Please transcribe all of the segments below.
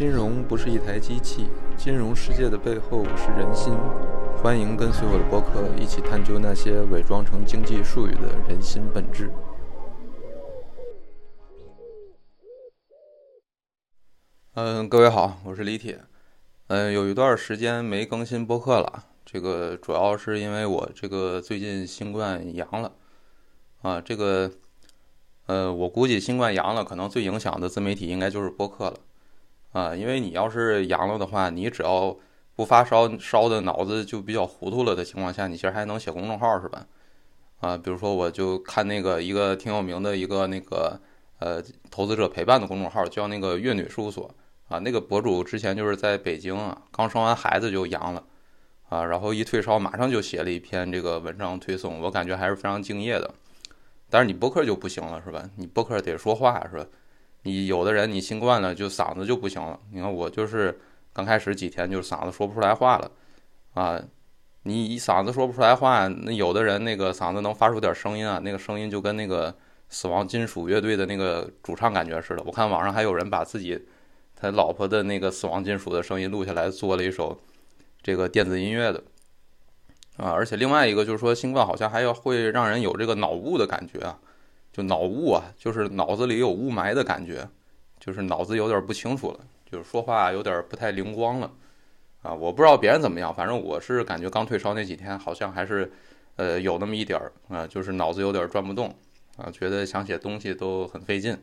金融不是一台机器，金融世界的背后是人心。欢迎跟随我的博客一起探究那些伪装成经济术语的人心本质。嗯，各位好，我是李铁。嗯，有一段时间没更新播客了，这个主要是因为我这个最近新冠阳了啊，这个。呃，我估计新冠阳了，可能最影响的自媒体应该就是播客了，啊，因为你要是阳了的话，你只要不发烧，烧的脑子就比较糊涂了的情况下，你其实还能写公众号是吧？啊，比如说我就看那个一个挺有名的一个那个呃投资者陪伴的公众号，叫那个月女事务所啊，那个博主之前就是在北京啊，刚生完孩子就阳了，啊，然后一退烧马上就写了一篇这个文章推送，我感觉还是非常敬业的。但是你播客就不行了，是吧？你播客得说话，是吧？你有的人你新冠了就嗓子就不行了。你看我就是刚开始几天就是嗓子说不出来话了，啊，你一嗓子说不出来话，那有的人那个嗓子能发出点声音啊，那个声音就跟那个死亡金属乐队的那个主唱感觉似的。我看网上还有人把自己他老婆的那个死亡金属的声音录下来，做了一首这个电子音乐的。啊，而且另外一个就是说，新冠好像还要会让人有这个脑雾的感觉啊，就脑雾啊，就是脑子里有雾霾的感觉，就是脑子有点不清楚了，就是说话有点不太灵光了，啊，我不知道别人怎么样，反正我是感觉刚退烧那几天好像还是，呃，有那么一点儿啊，就是脑子有点转不动啊，觉得想写东西都很费劲，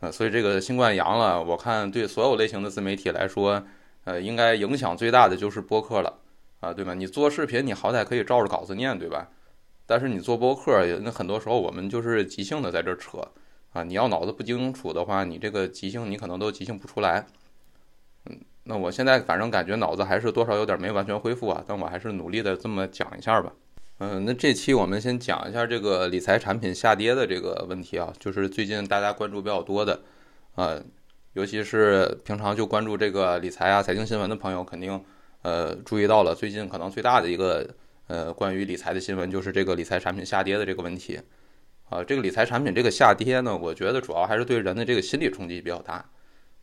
啊，所以这个新冠阳了，我看对所有类型的自媒体来说，呃，应该影响最大的就是播客了。啊，对吧？你做视频，你好歹可以照着稿子念，对吧？但是你做播客，那很多时候我们就是即兴的在这扯啊。你要脑子不清楚的话，你这个即兴你可能都即兴不出来。嗯，那我现在反正感觉脑子还是多少有点没完全恢复啊，但我还是努力的这么讲一下吧。嗯，那这期我们先讲一下这个理财产品下跌的这个问题啊，就是最近大家关注比较多的啊，尤其是平常就关注这个理财啊、财经新闻的朋友，肯定。呃，注意到了，最近可能最大的一个呃关于理财的新闻就是这个理财产品下跌的这个问题，啊，这个理财产品这个下跌呢，我觉得主要还是对人的这个心理冲击比较大，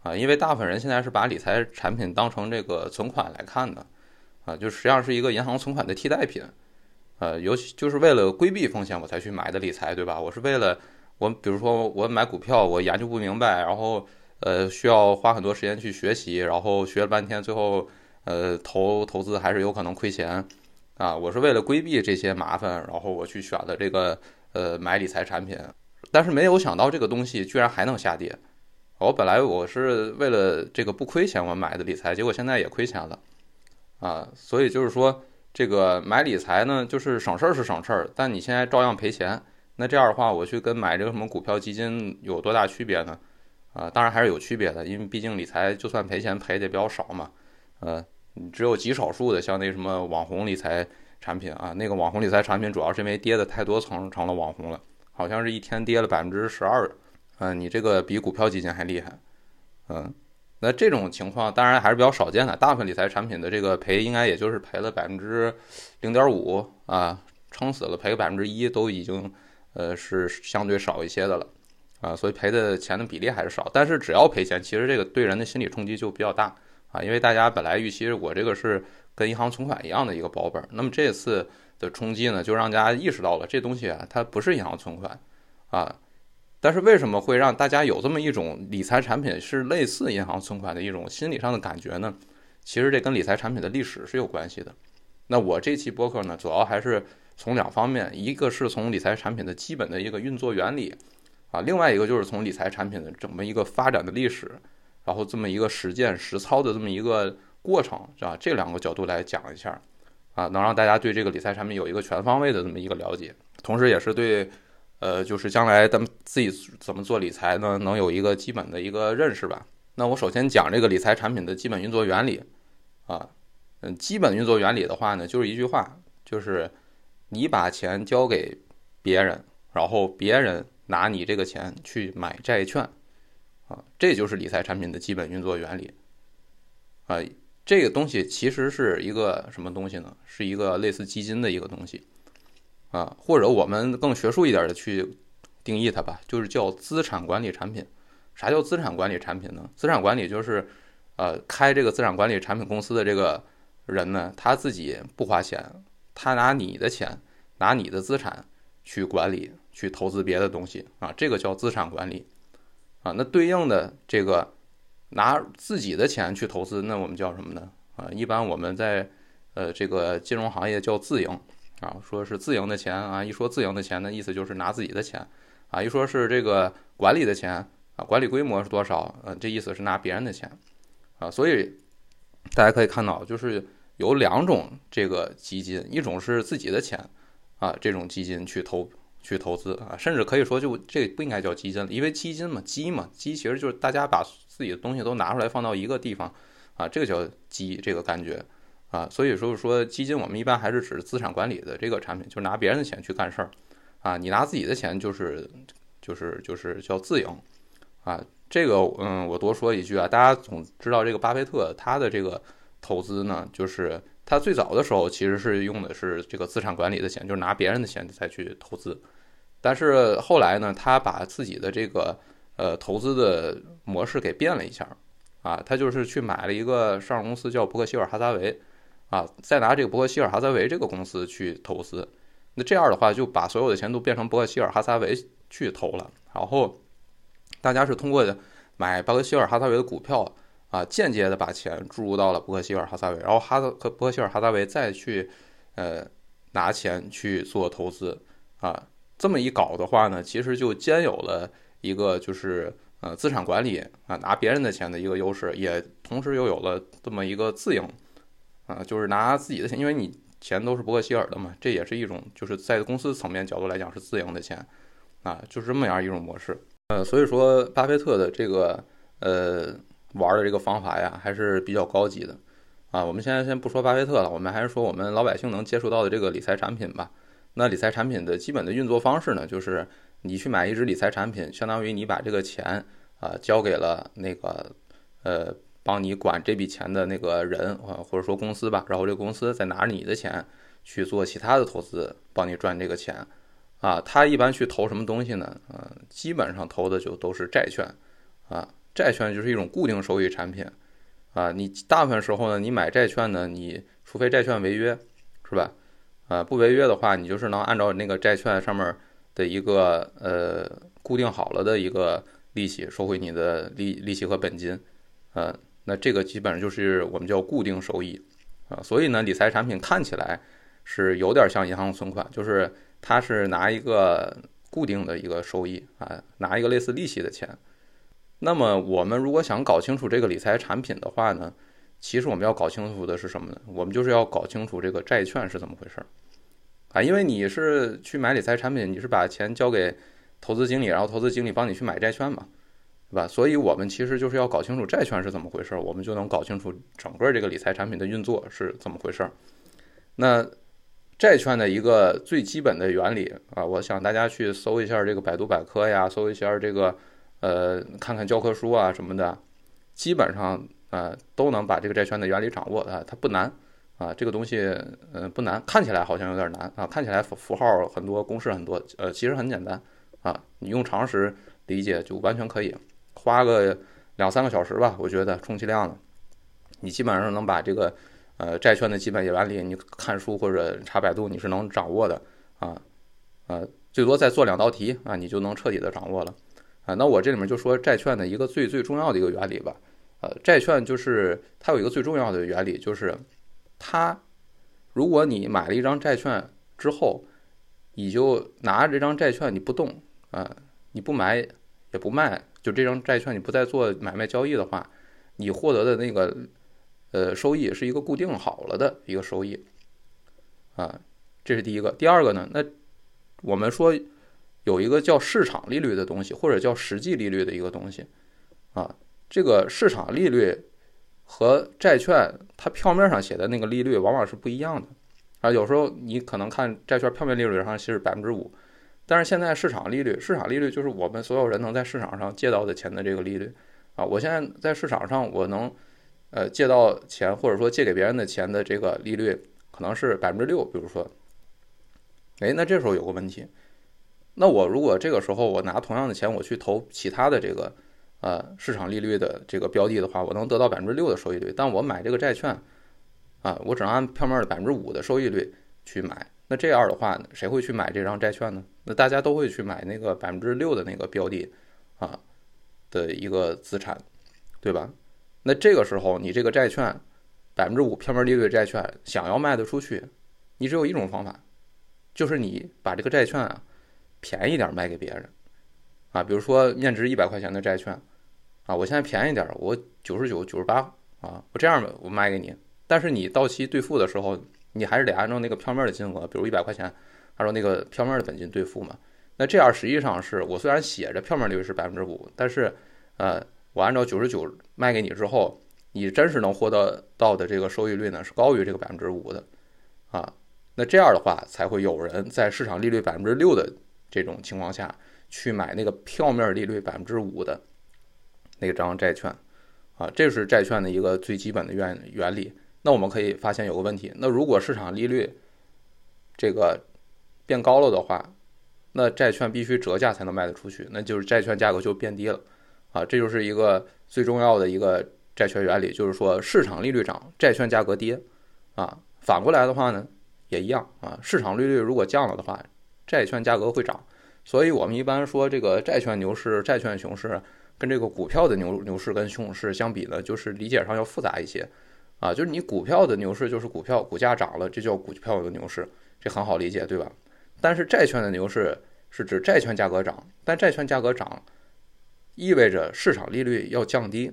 啊，因为大部分人现在是把理财产品当成这个存款来看的，啊，就实际上是一个银行存款的替代品，呃，尤其就是为了规避风险我才去买的理财，对吧？我是为了我比如说我买股票我研究不明白，然后呃需要花很多时间去学习，然后学了半天最后。呃，投投资还是有可能亏钱，啊，我是为了规避这些麻烦，然后我去选的这个呃买理财产品，但是没有想到这个东西居然还能下跌。我本来我是为了这个不亏钱我买的理财，结果现在也亏钱了，啊，所以就是说这个买理财呢，就是省事儿是省事儿，但你现在照样赔钱。那这样的话，我去跟买这个什么股票基金有多大区别呢？啊，当然还是有区别的，因为毕竟理财就算赔钱赔的也比较少嘛，呃。只有极少数的，像那什么网红理财产品啊，那个网红理财产品主要是因为跌的太多层成了网红了，好像是一天跌了百分之十二，嗯，你这个比股票基金还厉害，嗯，那这种情况当然还是比较少见的，大部分理财产品的这个赔应该也就是赔了百分之零点五啊，撑死了赔个百分之一都已经呃是相对少一些的了，啊，所以赔的钱的比例还是少，但是只要赔钱，其实这个对人的心理冲击就比较大。啊，因为大家本来预期我这个是跟银行存款一样的一个保本，那么这次的冲击呢，就让大家意识到了这东西啊，它不是银行存款，啊，但是为什么会让大家有这么一种理财产品是类似银行存款的一种心理上的感觉呢？其实这跟理财产品的历史是有关系的。那我这期播客呢，主要还是从两方面，一个是从理财产品的基本的一个运作原理，啊，另外一个就是从理财产品的整个一个发展的历史。然后这么一个实践实操的这么一个过程，是吧？这两个角度来讲一下，啊，能让大家对这个理财产品有一个全方位的这么一个了解，同时也是对，呃，就是将来咱们自己怎么做理财呢，能有一个基本的一个认识吧。那我首先讲这个理财产品的基本运作原理，啊，嗯，基本运作原理的话呢，就是一句话，就是你把钱交给别人，然后别人拿你这个钱去买债券。啊，这就是理财产品的基本运作原理。啊，这个东西其实是一个什么东西呢？是一个类似基金的一个东西。啊，或者我们更学术一点的去定义它吧，就是叫资产管理产品。啥叫资产管理产品呢？资产管理就是，呃，开这个资产管理产品公司的这个人呢，他自己不花钱，他拿你的钱，拿你的资产去管理，去投资别的东西啊，这个叫资产管理啊。那对应的这个拿自己的钱去投资，那我们叫什么呢？啊，一般我们在呃这个金融行业叫自营啊，说是自营的钱啊，一说自营的钱那，意思就是拿自己的钱啊，一说是这个管理的钱啊，管理规模是多少？呃，这意思是拿别人的钱。啊，所以大家可以看到，就是有两种这个基金，一种是自己的钱啊，这种基金去投去投资啊，甚至可以说就这不应该叫基金了，因为基金嘛，基嘛，基其实就是大家把自己的东西都拿出来放到一个地方啊，这个叫基，这个感觉啊，所以说说基金，我们一般还是指资产管理的这个产品，就是拿别人的钱去干事儿啊，你拿自己的钱就是就是就是叫自营啊。这个嗯，我多说一句啊，大家总知道这个巴菲特他的这个投资呢，就是他最早的时候其实是用的是这个资产管理的钱，就是拿别人的钱再去投资。但是后来呢，他把自己的这个呃投资的模式给变了一下啊，他就是去买了一个上市公司叫伯克希尔哈撒韦啊，再拿这个伯克希尔哈撒韦这个公司去投资。那这样的话，就把所有的钱都变成伯克希尔哈撒韦去投了，然后。大家是通过买伯克希尔哈撒韦的股票啊，间接的把钱注入到了伯克希尔哈撒韦，然后哈和伯克希尔哈撒韦再去呃拿钱去做投资啊，这么一搞的话呢，其实就兼有了一个就是呃资产管理啊拿别人的钱的一个优势，也同时又有了这么一个自营啊，就是拿自己的钱，因为你钱都是伯克希尔的嘛，这也是一种就是在公司层面角度来讲是自营的钱啊，就是这么样一种模式。呃，所以说巴菲特的这个呃玩的这个方法呀，还是比较高级的啊。我们现在先不说巴菲特了，我们还是说我们老百姓能接触到的这个理财产品吧。那理财产品的基本的运作方式呢，就是你去买一只理财产品，相当于你把这个钱啊交给了那个呃帮你管这笔钱的那个人啊，或者说公司吧，然后这个公司再拿着你的钱去做其他的投资，帮你赚这个钱。啊，他一般去投什么东西呢？呃，基本上投的就都是债券，啊，债券就是一种固定收益产品，啊，你大部分时候呢，你买债券呢，你除非债券违约，是吧？呃，不违约的话，你就是能按照那个债券上面的一个呃固定好了的一个利息收回你的利利息和本金，呃，那这个基本上就是我们叫固定收益，啊，所以呢，理财产品看起来是有点像银行存款，就是。它是拿一个固定的一个收益啊，拿一个类似利息的钱。那么我们如果想搞清楚这个理财产品的话呢，其实我们要搞清楚的是什么呢？我们就是要搞清楚这个债券是怎么回事啊。因为你是去买理财产品，你是把钱交给投资经理，然后投资经理帮你去买债券嘛，对吧？所以我们其实就是要搞清楚债券是怎么回事儿，我们就能搞清楚整个这个理财产品的运作是怎么回事儿。那。债券的一个最基本的原理啊，我想大家去搜一下这个百度百科呀，搜一下这个呃，看看教科书啊什么的，基本上呃都能把这个债券的原理掌握啊，它不难啊，这个东西嗯不难，看起来好像有点难啊，看起来符符号很多，公式很多，呃其实很简单啊，你用常识理解就完全可以，花个两三个小时吧，我觉得充其量了，你基本上能把这个。呃，债券的基本原理，你看书或者查百度，你是能掌握的啊，呃，最多再做两道题啊，你就能彻底的掌握了啊。那我这里面就说债券的一个最最重要的一个原理吧，呃，债券就是它有一个最重要的原理，就是它，如果你买了一张债券之后，你就拿着这张债券你不动啊，你不买也不卖，就这张债券你不再做买卖交易的话，你获得的那个。呃，收益是一个固定好了的一个收益，啊，这是第一个。第二个呢，那我们说有一个叫市场利率的东西，或者叫实际利率的一个东西，啊，这个市场利率和债券它票面上写的那个利率往往是不一样的，啊，有时候你可能看债券票面利率上写是百分之五，但是现在市场利率，市场利率就是我们所有人能在市场上借到的钱的这个利率，啊，我现在在市场上我能。呃，借到钱或者说借给别人的钱的这个利率可能是百分之六，比如说，哎，那这时候有个问题，那我如果这个时候我拿同样的钱我去投其他的这个呃市场利率的这个标的的话，我能得到百分之六的收益率，但我买这个债券啊，我只能按票面的百分之五的收益率去买。那这样的话，谁会去买这张债券呢？那大家都会去买那个百分之六的那个标的啊的一个资产，对吧？那这个时候，你这个债券百分之五票面利率债券想要卖得出去，你只有一种方法，就是你把这个债券啊便宜点卖给别人啊，比如说面值一百块钱的债券啊，我现在便宜点，我九十九、九十八啊，我这样吧我卖给你，但是你到期兑付的时候，你还是得按照那个票面的金额，比如一百块钱，按照那个票面的本金兑付嘛。那这样实际上是我虽然写着票面利率是百分之五，但是呃。我按照九十九卖给你之后，你真是能获得到的这个收益率呢，是高于这个百分之五的，啊，那这样的话才会有人在市场利率百分之六的这种情况下去买那个票面利率百分之五的那张债券，啊，这是债券的一个最基本的原原理。那我们可以发现有个问题，那如果市场利率这个变高了的话，那债券必须折价才能卖得出去，那就是债券价格就变低了。啊，这就是一个最重要的一个债券原理，就是说市场利率涨，债券价格跌，啊，反过来的话呢，也一样啊，市场利率如果降了的话，债券价格会涨，所以我们一般说这个债券牛市、债券熊市跟这个股票的牛牛市跟熊市相比呢，就是理解上要复杂一些，啊，就是你股票的牛市就是股票股价涨了，这叫股票的牛市，这很好理解，对吧？但是债券的牛市是指债券价格涨，但债券价格涨。意味着市场利率要降低，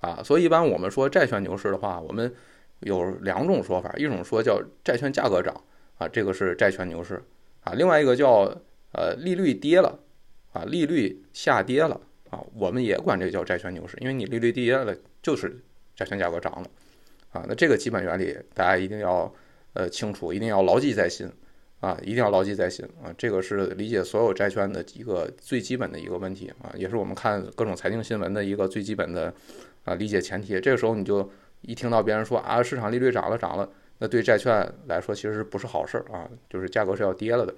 啊，所以一般我们说债券牛市的话，我们有两种说法，一种说叫债券价格涨，啊，这个是债券牛市，啊，另外一个叫呃利率跌了，啊，利率下跌了，啊，我们也管这叫债券牛市，因为你利率跌了，就是债券价格涨了，啊，那这个基本原理大家一定要呃清楚，一定要牢记在心。啊，一定要牢记在心啊！这个是理解所有债券的一个最基本的一个问题啊，也是我们看各种财经新闻的一个最基本的啊理解前提。这个时候你就一听到别人说啊，市场利率涨了涨了，那对债券来说其实不是好事儿啊，就是价格是要跌了的。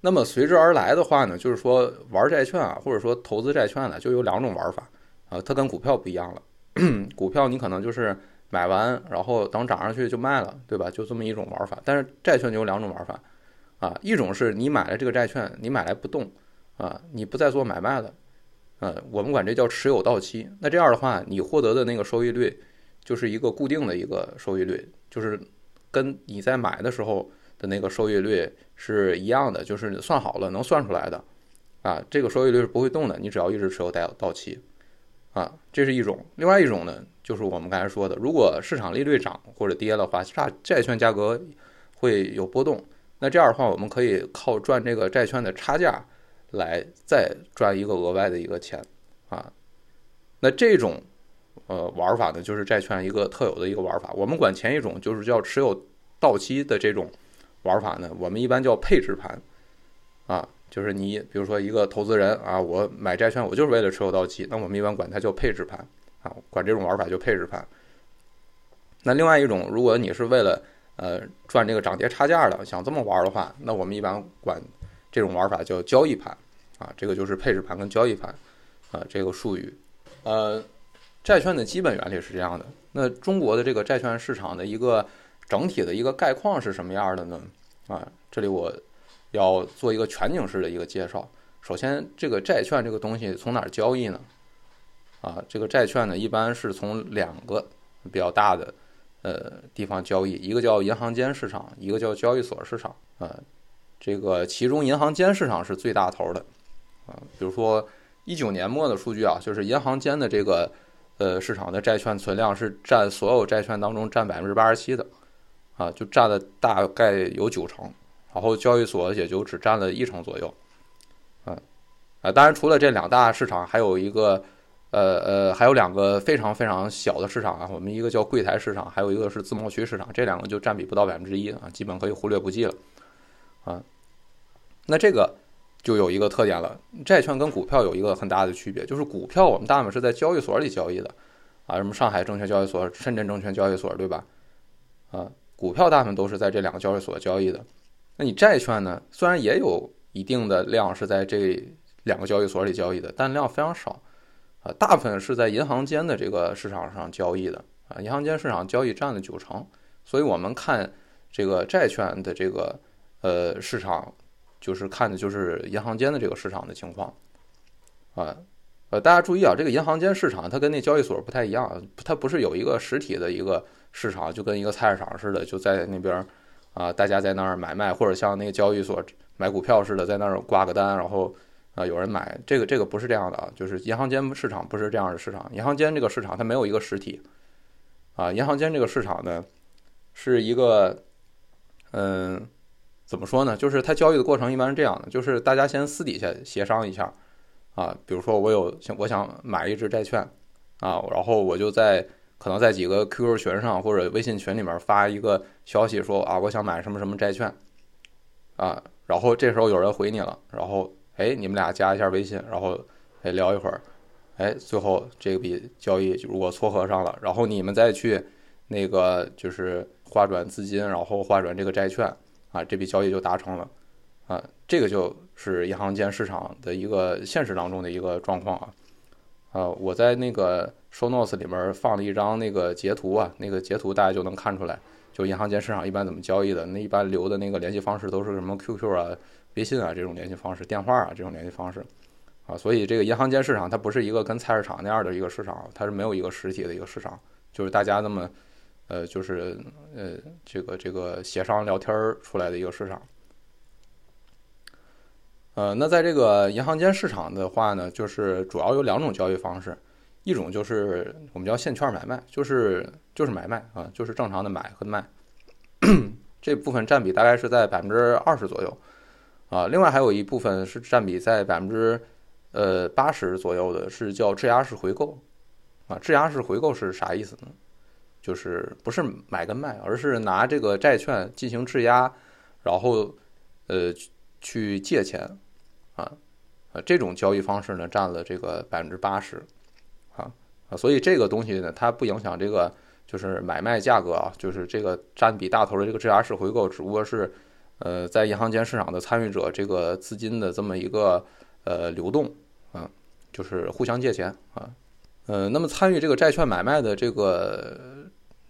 那么随之而来的话呢，就是说玩债券啊，或者说投资债券呢，就有两种玩法啊，它跟股票不一样了。股票你可能就是。买完，然后等涨上去就卖了，对吧？就这么一种玩法。但是债券就有两种玩法，啊，一种是你买了这个债券，你买来不动，啊，你不再做买卖了，呃，我们管这叫持有到期。那这样的话，你获得的那个收益率就是一个固定的一个收益率，就是跟你在买的时候的那个收益率是一样的，就是算好了能算出来的，啊，这个收益率是不会动的，你只要一直持有到到期，啊，这是一种。另外一种呢？就是我们刚才说的，如果市场利率涨或者跌的话，债债券价格会有波动。那这样的话，我们可以靠赚这个债券的差价来再赚一个额外的一个钱啊。那这种呃玩法呢，就是债券一个特有的一个玩法。我们管前一种就是叫持有到期的这种玩法呢，我们一般叫配置盘啊。就是你比如说一个投资人啊，我买债券我就是为了持有到期，那我们一般管它叫配置盘。啊，管这种玩法叫配置盘。那另外一种，如果你是为了呃赚这个涨跌差价的，想这么玩的话，那我们一般管这种玩法叫交易盘。啊，这个就是配置盘跟交易盘啊这个术语。呃，债券的基本原理是这样的。那中国的这个债券市场的一个整体的一个概况是什么样的呢？啊，这里我要做一个全景式的一个介绍。首先，这个债券这个东西从哪儿交易呢？啊，这个债券呢，一般是从两个比较大的呃地方交易，一个叫银行间市场，一个叫交易所市场。啊，这个其中银行间市场是最大头的。啊，比如说一九年末的数据啊，就是银行间的这个呃市场的债券存量是占所有债券当中占百分之八十七的，啊，就占了大概有九成，然后交易所也就只占了一成左右。啊，啊，当然除了这两大市场，还有一个。呃呃，还有两个非常非常小的市场啊，我们一个叫柜台市场，还有一个是自贸区市场，这两个就占比不到百分之一啊，基本可以忽略不计了啊。那这个就有一个特点了，债券跟股票有一个很大的区别，就是股票我们大部分是在交易所里交易的啊，什么上海证券交易所、深圳证券交易所，对吧？啊，股票大部分都是在这两个交易所交易的。那你债券呢？虽然也有一定的量是在这两个交易所里交易的，但量非常少。啊，大部分是在银行间的这个市场上交易的啊，银行间市场交易占了九成，所以我们看这个债券的这个呃市场，就是看的就是银行间的这个市场的情况啊，呃，大家注意啊，这个银行间市场它跟那交易所不太一样，它不是有一个实体的一个市场，就跟一个菜市场似的，就在那边啊，大家在那儿买卖，或者像那个交易所买股票似的，在那儿挂个单，然后。啊，有人买这个，这个不是这样的啊，就是银行间市场不是这样的市场。银行间这个市场它没有一个实体，啊，银行间这个市场呢，是一个，嗯，怎么说呢？就是它交易的过程一般是这样的，就是大家先私底下协商一下，啊，比如说我有想我想买一只债券，啊，然后我就在可能在几个 QQ 群上或者微信群里面发一个消息说啊，我想买什么什么债券，啊，然后这时候有人回你了，然后。哎，你们俩加一下微信，然后哎聊一会儿，哎，最后这笔交易如果撮合上了，然后你们再去那个就是划转资金，然后划转这个债券啊，这笔交易就达成了。啊，这个就是银行间市场的一个现实当中的一个状况啊。啊，我在那个 show notes 里面放了一张那个截图啊，那个截图大家就能看出来，就银行间市场一般怎么交易的，那一般留的那个联系方式都是什么 QQ 啊。微信啊，这种联系方式，电话啊，这种联系方式，啊，所以这个银行间市场它不是一个跟菜市场那样的一个市场，它是没有一个实体的一个市场，就是大家那么，呃，就是呃，这个这个协商聊天出来的一个市场。呃，那在这个银行间市场的话呢，就是主要有两种交易方式，一种就是我们叫现券买卖，就是就是买卖啊，就是正常的买和卖，这部分占比大概是在百分之二十左右。啊，另外还有一部分是占比在百分之，呃八十左右的，是叫质押式回购，啊，质押式回购是啥意思呢？就是不是买跟卖，而是拿这个债券进行质押，然后，呃，去借钱，啊，啊，这种交易方式呢占了这个百分之八十，啊，啊，所以这个东西呢，它不影响这个就是买卖价格啊，就是这个占比大头的这个质押式回购，只不过是。呃，在银行间市场的参与者，这个资金的这么一个呃流动啊，就是互相借钱啊，呃，那么参与这个债券买卖的这个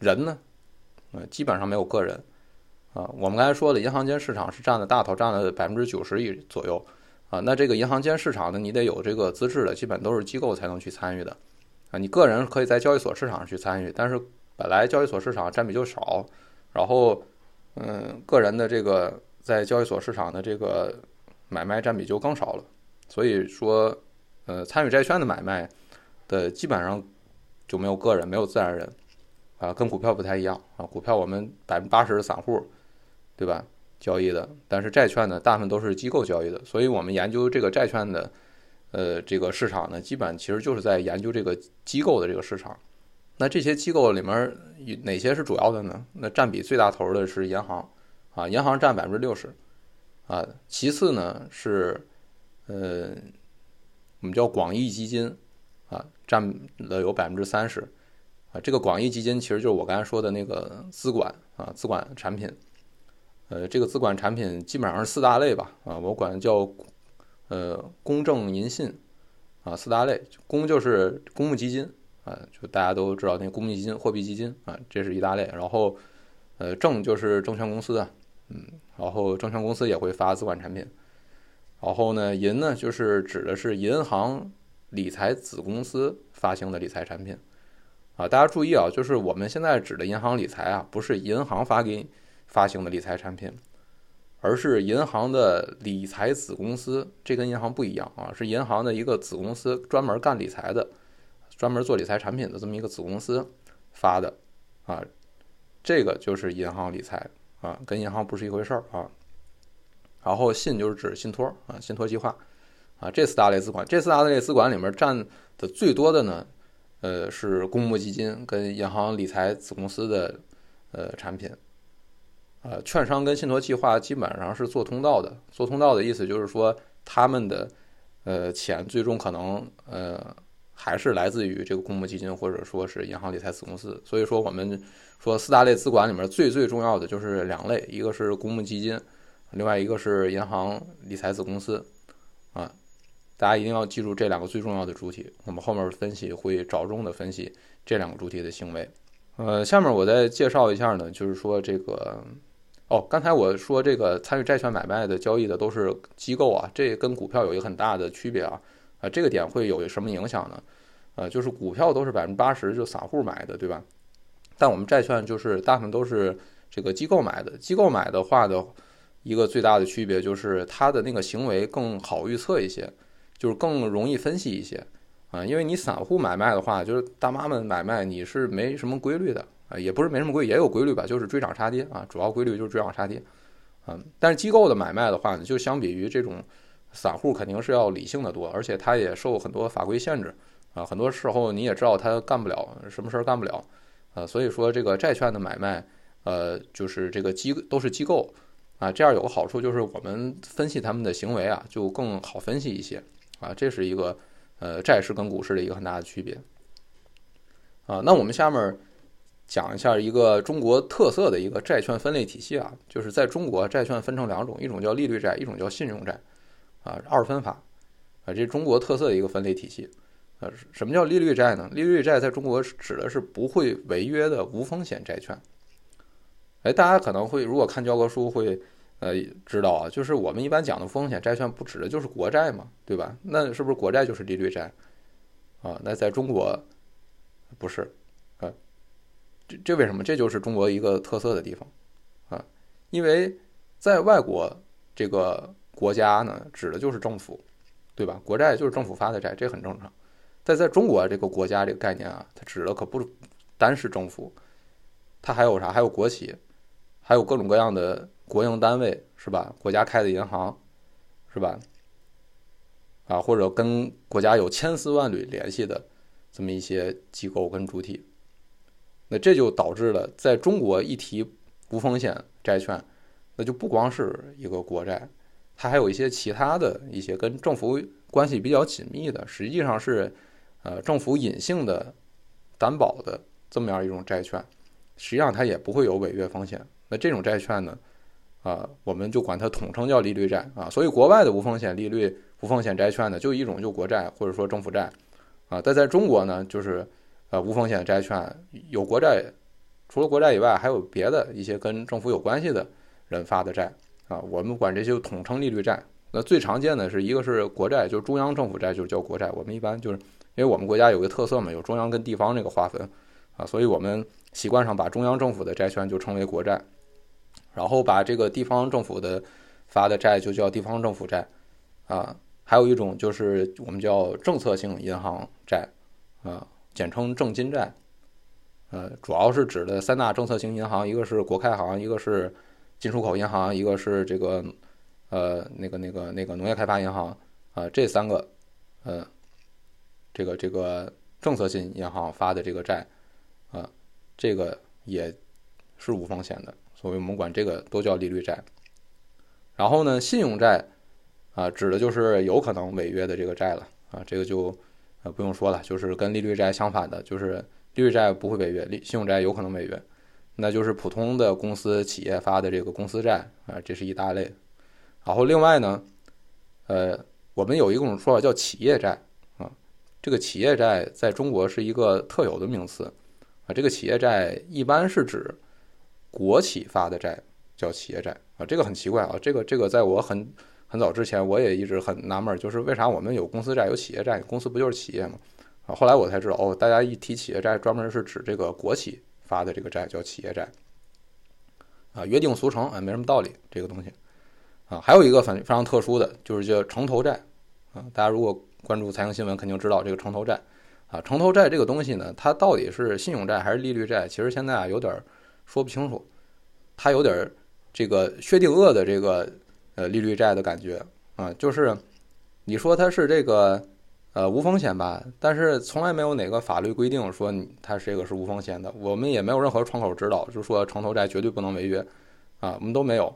人呢，呃，基本上没有个人啊。我们刚才说的银行间市场是占了大头，占了百分之九十以左右啊。那这个银行间市场呢，你得有这个资质的，基本都是机构才能去参与的啊。你个人可以在交易所市场上去参与，但是本来交易所市场占比就少，然后。嗯，个人的这个在交易所市场的这个买卖占比就更少了，所以说，呃，参与债券的买卖的基本上就没有个人，没有自然人，啊，跟股票不太一样啊。股票我们百分之八十是散户，对吧？交易的，但是债券呢，大部分都是机构交易的，所以我们研究这个债券的，呃，这个市场呢，基本其实就是在研究这个机构的这个市场。那这些机构里面哪些是主要的呢？那占比最大头的是银行，啊，银行占百分之六十，啊，其次呢是，呃，我们叫广义基金，啊，占了有百分之三十，啊，这个广义基金其实就是我刚才说的那个资管啊，资管产品，呃，这个资管产品基本上是四大类吧，啊，我管叫，呃，公证银信，啊，四大类，公就是公募基金。啊，就大家都知道那公募基金、货币基金啊，这是一大类。然后，呃，证就是证券公司啊，嗯，然后证券公司也会发资管产品。然后呢，银呢就是指的是银行理财子公司发行的理财产品。啊，大家注意啊，就是我们现在指的银行理财啊，不是银行发给发行的理财产品，而是银行的理财子公司，这跟银行不一样啊，是银行的一个子公司，专门干理财的。专门做理财产品的这么一个子公司发的啊，这个就是银行理财啊，跟银行不是一回事儿啊。然后信就是指信托啊，信托计划啊，这四大类资管，这四大类资管里面占的最多的呢，呃，是公募基金跟银行理财子公司的呃产品呃，券商跟信托计划基本上是做通道的，做通道的意思就是说他们的呃钱最终可能呃。还是来自于这个公募基金，或者说是银行理财子公司。所以说，我们说四大类资管里面最最重要的就是两类，一个是公募基金，另外一个是银行理财子公司，啊，大家一定要记住这两个最重要的主体。我们后面分析会着重的分析这两个主体的行为。呃，下面我再介绍一下呢，就是说这个哦，刚才我说这个参与债券买卖的交易的都是机构啊，这跟股票有一个很大的区别啊啊，这个点会有什么影响呢？呃，就是股票都是百分之八十就散户买的，对吧？但我们债券就是大部分都是这个机构买的，机构买的话的一个最大的区别就是它的那个行为更好预测一些，就是更容易分析一些啊。因为你散户买卖的话，就是大妈们买卖你是没什么规律的啊，也不是没什么规律，也有规律吧，就是追涨杀跌啊，主要规律就是追涨杀跌，嗯。但是机构的买卖的话呢，就相比于这种散户肯定是要理性的多，而且它也受很多法规限制。啊，很多时候你也知道他干不了什么事儿，干不了，啊，所以说这个债券的买卖，呃，就是这个机都是机构，啊，这样有个好处就是我们分析他们的行为啊，就更好分析一些，啊，这是一个呃债市跟股市的一个很大的区别，啊，那我们下面讲一下一个中国特色的一个债券分类体系啊，就是在中国债券分成两种，一种叫利率债，一种叫信用债，啊，二分法，啊，这中国特色的一个分类体系。呃，什么叫利率债呢？利率债在中国指的是不会违约的无风险债券。哎，大家可能会如果看教科书会呃知道啊，就是我们一般讲的风险债券不指的就是国债嘛，对吧？那是不是国债就是利率债啊？那在中国不是？这这为什么？这就是中国一个特色的地方啊，因为在外国这个国家呢，指的就是政府，对吧？国债就是政府发的债，这很正常。在在中国这个国家这个概念啊，它指的可不单是政府，它还有啥？还有国企，还有各种各样的国营单位，是吧？国家开的银行，是吧？啊，或者跟国家有千丝万缕联系的这么一些机构跟主体，那这就导致了在中国一提无风险债券，那就不光是一个国债，它还有一些其他的一些跟政府关系比较紧密的，实际上是。呃，政府隐性的担保的这么样一种债券，实际上它也不会有违约风险。那这种债券呢，啊，我们就管它统称叫利率债啊。所以国外的无风险利率、无风险债券呢，就一种就国债或者说政府债啊。但在中国呢，就是呃无风险债券有国债，除了国债以外，还有别的一些跟政府有关系的人发的债啊。我们管这些统称利率债。那最常见的是一个是国债，就是中央政府债，就是叫国债。我们一般就是。因为我们国家有个特色嘛，有中央跟地方这个划分，啊，所以我们习惯上把中央政府的债券就称为国债，然后把这个地方政府的发的债就叫地方政府债，啊，还有一种就是我们叫政策性银行债，啊，简称政金债，呃，主要是指的三大政策性银行，一个是国开行，一个是进出口银行，一个是这个呃那个那个那个农业开发银行，啊，这三个，呃。这个这个政策性银行发的这个债，啊，这个也是无风险的，所以我们管这个都叫利率债。然后呢，信用债啊，指的就是有可能违约的这个债了啊，这个就呃不用说了，就是跟利率债相反的，就是利率债不会违约，利信用债有可能违约，那就是普通的公司企业发的这个公司债啊，这是一大类。然后另外呢，呃，我们有一种说法叫企业债啊。这个企业债在中国是一个特有的名词，啊，这个企业债一般是指国企发的债叫企业债啊，这个很奇怪啊，这个这个在我很很早之前我也一直很纳闷，就是为啥我们有公司债有企业债，公司不就是企业吗？啊，后来我才知道哦，大家一提企业债，专门是指这个国企发的这个债叫企业债，啊，约定俗成啊，没什么道理这个东西，啊，还有一个很非常特殊的就是叫城投债，啊，大家如果关注财经新闻肯定知道这个城投债，啊，城投债这个东西呢，它到底是信用债还是利率债？其实现在啊有点说不清楚，它有点这个薛定谔的这个呃利率债的感觉啊，就是你说它是这个呃无风险吧，但是从来没有哪个法律规定说它这个是无风险的，我们也没有任何窗口指导，就说城投债绝对不能违约啊，我们都没有。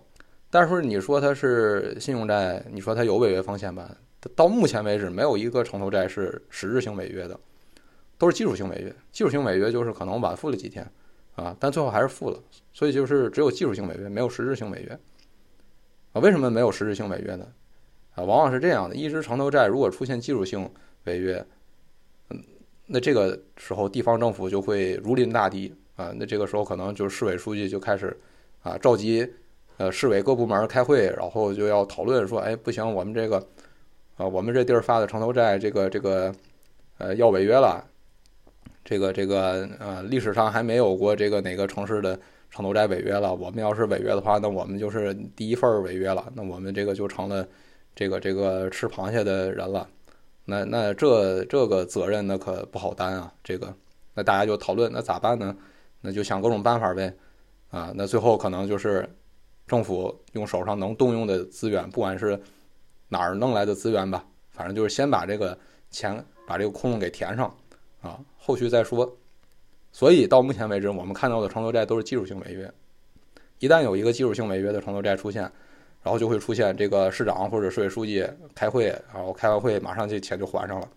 但是你说它是信用债，你说它有违约风险吧？到目前为止，没有一个城投债是实质性违约的，都是技术性违约。技术性违约就是可能晚付了几天，啊，但最后还是付了。所以就是只有技术性违约，没有实质性违约。啊，为什么没有实质性违约呢？啊，往往是这样的，一直城投债如果出现技术性违约，嗯，那这个时候地方政府就会如临大敌啊，那这个时候可能就市委书记就开始啊召集呃市委各部门开会，然后就要讨论说，哎，不行，我们这个啊，我们这地儿发的城投债，这个这个呃要违约了，这个这个呃历史上还没有过这个哪个城市的城投债违约了，我们要是违约的话，那我们就是第一份违约了，那我们这个就成了。这个这个吃螃蟹的人了，那那这这个责任那可不好担啊。这个那大家就讨论，那咋办呢？那就想各种办法呗。啊，那最后可能就是政府用手上能动用的资源，不管是哪儿弄来的资源吧，反正就是先把这个钱把这个窟窿给填上啊，后续再说。所以到目前为止，我们看到的城投债都是技术性违约。一旦有一个技术性违约的城投债出现，然后就会出现这个市长或者市委书记开会，然后开完会马上这钱就还上了，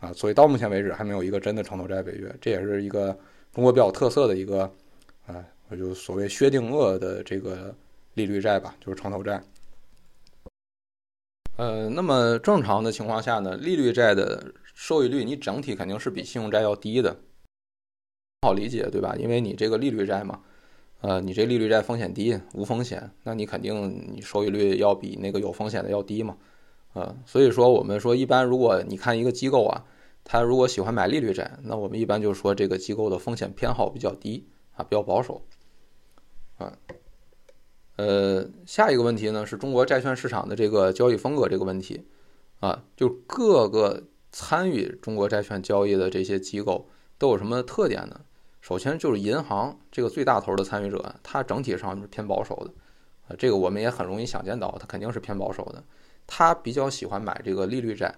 啊，所以到目前为止还没有一个真的城投债违约，这也是一个中国比较特色的一个，啊，我就所谓薛定谔的这个利率债吧，就是城投债。呃，那么正常的情况下呢，利率债的收益率你整体肯定是比信用债要低的，好理解对吧？因为你这个利率债嘛。呃，你这利率债风险低，无风险，那你肯定你收益率要比那个有风险的要低嘛，呃，所以说我们说一般如果你看一个机构啊，他如果喜欢买利率债，那我们一般就说这个机构的风险偏好比较低啊，比较保守，啊，呃，下一个问题呢是中国债券市场的这个交易风格这个问题，啊，就各个参与中国债券交易的这些机构都有什么特点呢？首先就是银行这个最大头的参与者，它整体上是偏保守的，啊，这个我们也很容易想见到，它肯定是偏保守的。它比较喜欢买这个利率债，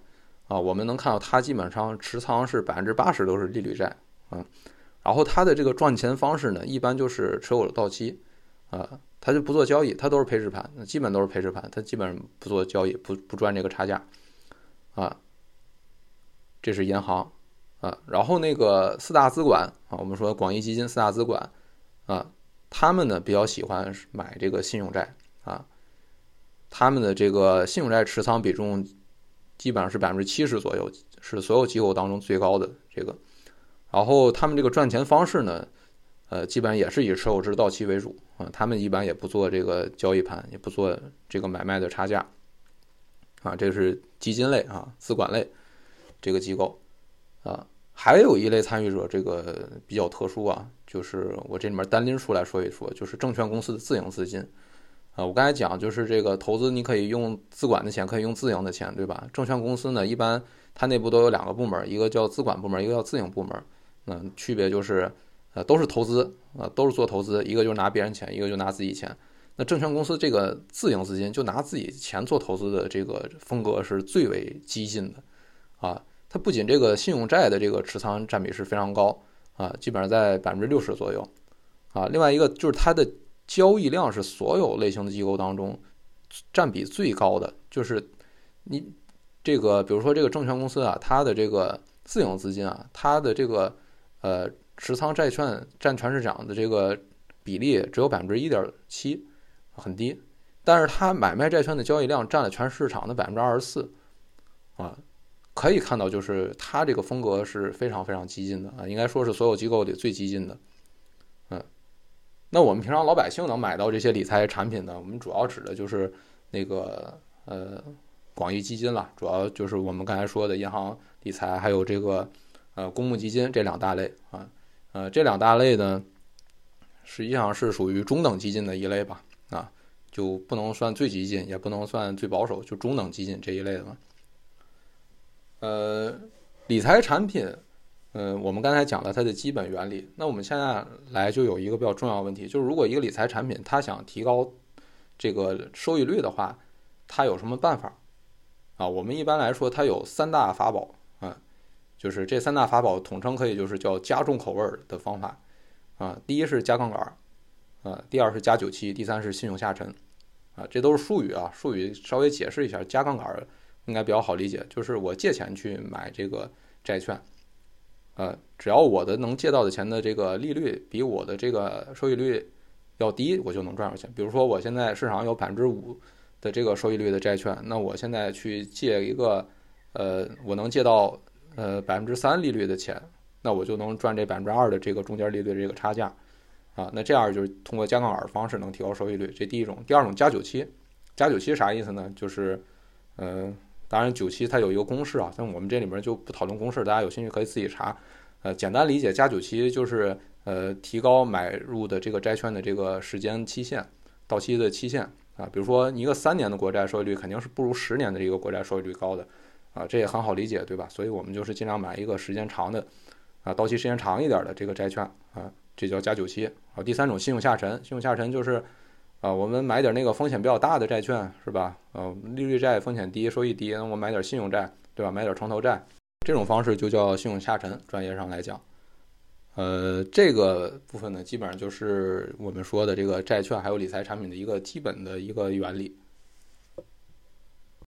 啊，我们能看到它基本上持仓是百分之八十都是利率债，啊，然后它的这个赚钱方式呢，一般就是持有到期，啊，它就不做交易，它都是赔实盘，基本都是赔实盘，它基本不做交易，不不赚这个差价，啊，这是银行。啊，然后那个四大资管啊，我们说广义基金四大资管，啊，他们呢比较喜欢买这个信用债啊，他们的这个信用债持仓比重基本上是百分之七十左右，是所有机构当中最高的这个。然后他们这个赚钱方式呢，呃，基本上也是以持有至到期为主啊，他们一般也不做这个交易盘，也不做这个买卖的差价，啊，这是基金类啊，资管类这个机构啊。还有一类参与者，这个比较特殊啊，就是我这里面单拎出来说一说，就是证券公司的自营资金，啊，我刚才讲就是这个投资你可以用资管的钱，可以用自营的钱，对吧？证券公司呢，一般它内部都有两个部门，一个叫资管部门，一个叫自营部门，嗯，区别就是，呃，都是投资，啊，都是做投资，一个就是拿别人钱，一个就拿自己钱。那证券公司这个自营资金就拿自己钱做投资的这个风格是最为激进的，啊。它不仅这个信用债的这个持仓占比是非常高啊，基本上在百分之六十左右啊。另外一个就是它的交易量是所有类型的机构当中占比最高的，就是你这个比如说这个证券公司啊，它的这个自营资金啊，它的这个呃持仓债券占全市场的这个比例只有百分之一点七，很低。但是它买卖债券的交易量占了全市场的百分之二十四啊。可以看到，就是它这个风格是非常非常激进的啊，应该说是所有机构里最激进的。嗯，那我们平常老百姓能买到这些理财产品呢？我们主要指的就是那个呃广义基金了，主要就是我们刚才说的银行理财，还有这个呃公募基金这两大类啊。呃，这两大类呢，实际上是属于中等基金的一类吧？啊，就不能算最激进，也不能算最保守，就中等基金这一类的嘛。呃，理财产品，嗯，我们刚才讲了它的基本原理。那我们现在来就有一个比较重要问题，就是如果一个理财产品它想提高这个收益率的话，它有什么办法？啊，我们一般来说它有三大法宝，啊，就是这三大法宝统称可以就是叫加重口味的方法，啊，第一是加杠杆，啊，第二是加九七，第三是信用下沉，啊，这都是术语啊，术语稍微解释一下，加杠杆。应该比较好理解，就是我借钱去买这个债券，呃，只要我的能借到的钱的这个利率比我的这个收益率要低，我就能赚着钱。比如说，我现在市场有百分之五的这个收益率的债券，那我现在去借一个，呃，我能借到呃百分之三利率的钱，那我就能赚这百分之二的这个中间利率的这个差价，啊，那这样就是通过加杠杆方式能提高收益率，这第一种。第二种加九七，加九七啥意思呢？就是，嗯，当然九七它有一个公式啊，但我们这里面就不讨论公式，大家有兴趣可以自己查。呃，简单理解，加九七就是呃提高买入的这个债券的这个时间期限，到期的期限啊。比如说一个三年的国债收益率肯定是不如十年的这个国债收益率高的啊，这也很好理解，对吧？所以我们就是尽量买一个时间长的啊，到期时间长一点的这个债券啊，这叫加九七。好，第三种信用下沉，信用下沉就是啊，我们买点那个风险比较大的债券是吧？呃，利率债风险低，收益低，那我买点信用债，对吧？买点城投债。这种方式就叫信用下沉，专业上来讲，呃，这个部分呢，基本上就是我们说的这个债券还有理财产品的一个基本的一个原理。